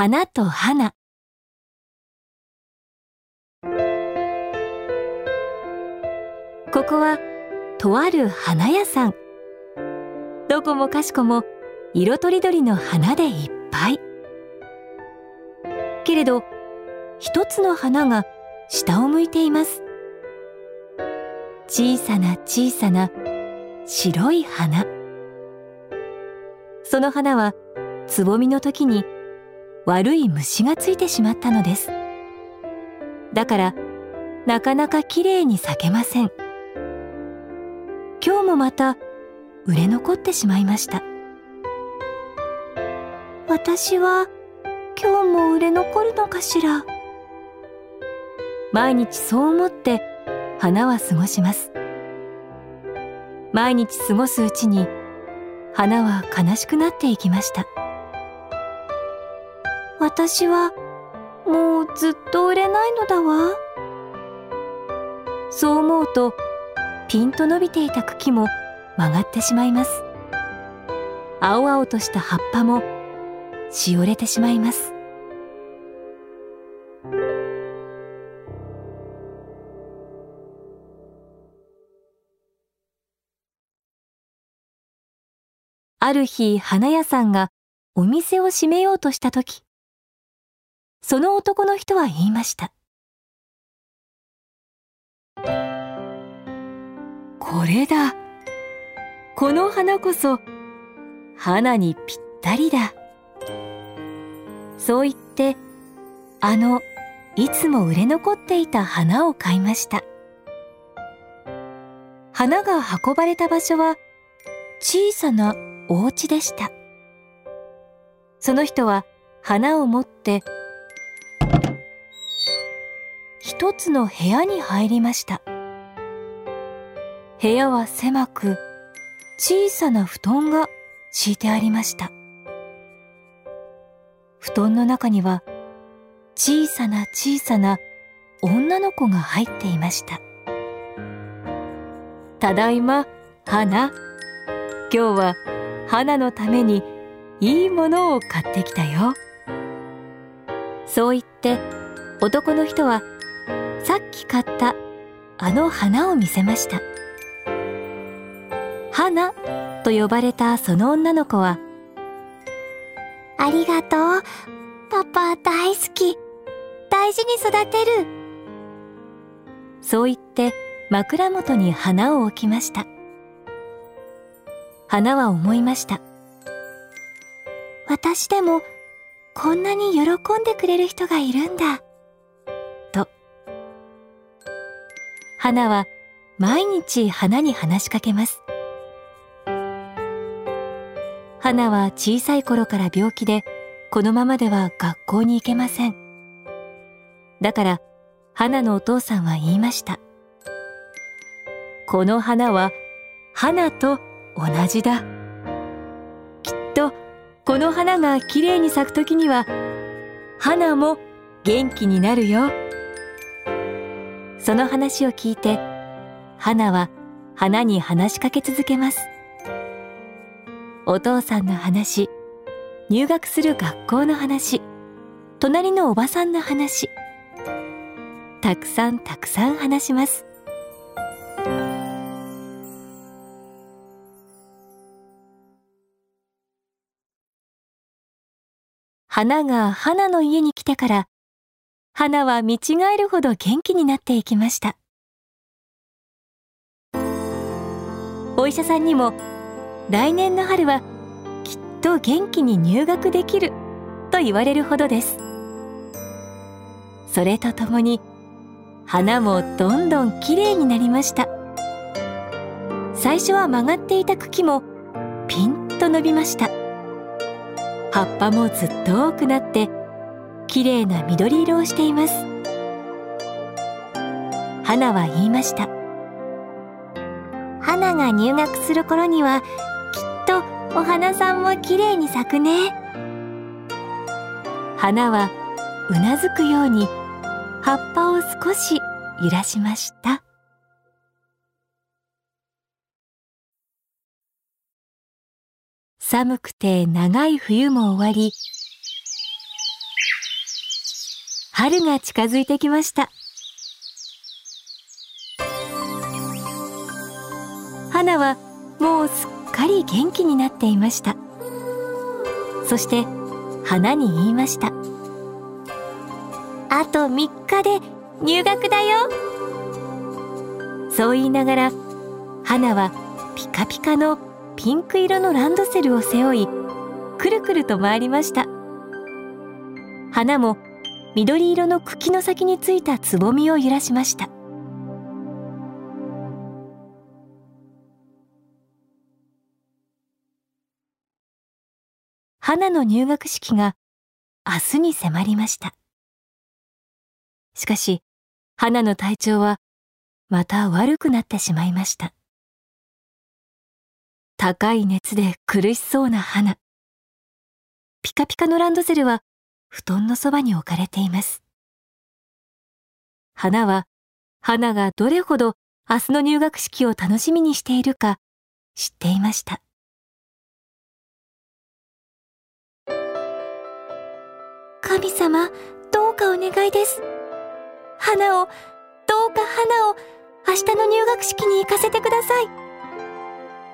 花と花。ここはとある花屋さん。どこもかしこも色とりどりの花でいっぱい。けれど一つの花が下を向いています。小さな小さな白い花。その花はつぼみの時に悪い虫がついてしまったのです。だからなかなかきれいに咲けません。今日もまた売れ残ってしまいました。私は今日も売れ残るのかしら。毎日そう思って花は過ごします。毎日過ごすうちに花は悲しくなっていきました。私はもうずっと売れないのだわ。そう思うとピンと伸びていた茎も曲がってしまいます。青々とした葉っぱもしおれてしまいます。ある日花屋さんがお店を閉めようとした時その男の人は言いました。これだ。この花こそ花にぴったりだ。そう言ってあのいつも売れ残っていた花を買いました。花が運ばれた場所は小さなお家でした。その人は花を持って一つの部屋に入りました。部屋は狭く小さな布団が敷いてありました。布団の中には小さな小さな女の子が入っていました。ただいま花。今日は花のためにいいものを買ってきたよ。そう言って男の人は買ったあの花を見せました。花と呼ばれたその女の子はありがとう。パパ大好き。大事に育てる。そう言って枕元に花を置きました。花は思いました。私でもこんなに喜んでくれる人がいるんだ花は毎日花に話しかけます。花は小さい頃から病気でこのままでは学校に行けません。だから花のお父さんは言いました。この花は花と同じだ。きっとこの花がきれいに咲く時には花も元気になるよ。その話を聞いて花は花に話しかけ続けます。お父さんの話入学する学校の話隣のおばさんの話たくさんたくさん話します。花が花の家に来てから花は見違えるほど元気になっていきました。お医者さんにも来年の春はきっと元気に入学できると言われるほどです。それとともに花もどんどんきれいになりました。最初は曲がっていた茎もピンと伸びました。葉っぱもずっと多くなってきれいな緑色をしています。花は言いました。花が入学する頃にはきっとお花さんもきれいに咲くね。花はうなずくように葉っぱを少し揺らしました。寒くて長い冬も終わり春が近づいてきました。花はもうすっかり元気になっていました。そして花に言いました。あと3日で入学だよ。そう言いながら花はピカピカのピンク色のランドセルを背負いくるくると回りました。花も緑色の茎の先についたつぼみを揺らしました。花の入学式が明日に迫りました。しかし花の体調はまた悪くなってしまいました。高い熱で苦しそうな花。ピカピカのランドセルは布団のそばに置かれています。花は花がどれほど明日の入学式を楽しみにしているか知っていました。神様どうかお願いです。花をどうか花を明日の入学式に行かせてください。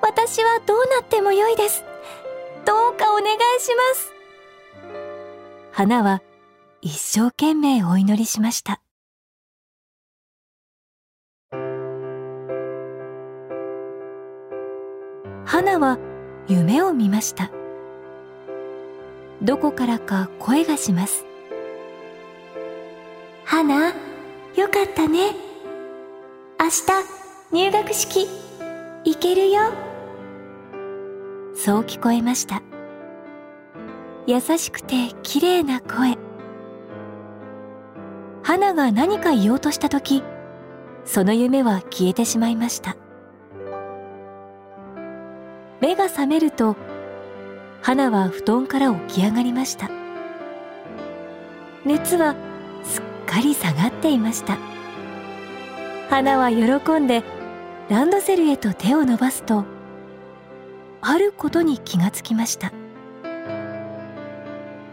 私はどうなってもよいです。どうかお願いします。花は一生懸命お祈りしました。花は夢を見ました。どこからか声がします。花よかったね。明日入学式行けるよ。そう聞こえました優しくて綺麗な声。花が何か言おうとした時その夢は消えてしまいました。目が覚めると花は布団から起き上がりました。熱はすっかり下がっていました。花は喜んでランドセルへと手を伸ばすとあることに気がつきました。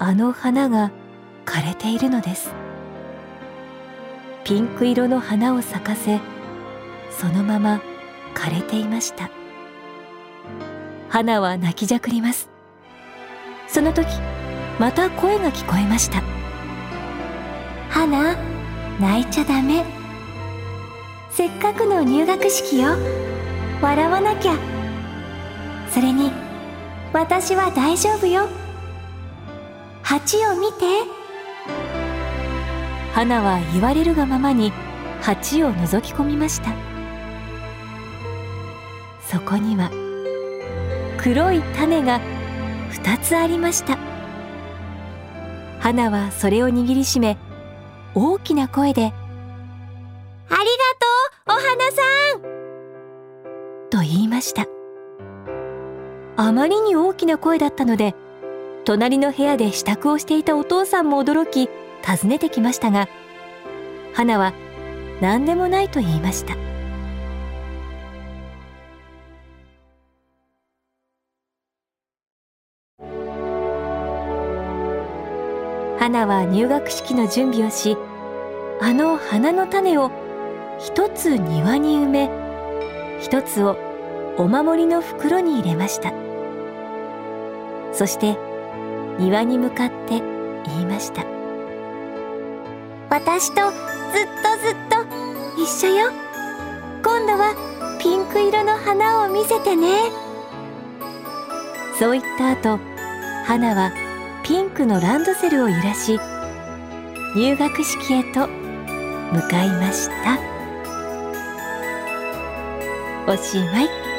あの花が枯れているのです。ピンク色の花を咲かせそのまま枯れていました。花は泣きじゃくります。その時また声が聞こえました。花泣いちゃダメ。せっかくの入学式よ。笑わなきゃ。それに私は大丈夫よ。鉢を見て。花は言われるがままに鉢を覗き込みました。そこには黒い種が2つありました。花はそれを握りしめ大きな声で「ありがとうお花さん!」と言いました。あまりに大きな声だったので隣の部屋で支度をしていたお父さんも驚き訪ねてきましたが花は何でもないと言いました。花は入学式の準備をしあの花の種を一つ庭に埋め一つをお守りの袋に入れました。そして庭に向かって言いました。私とずっとずっと一緒よ。今度はピンク色の花を見せてね。そう言った後花はピンクのランドセルを揺らし入学式へと向かいました。おしまい。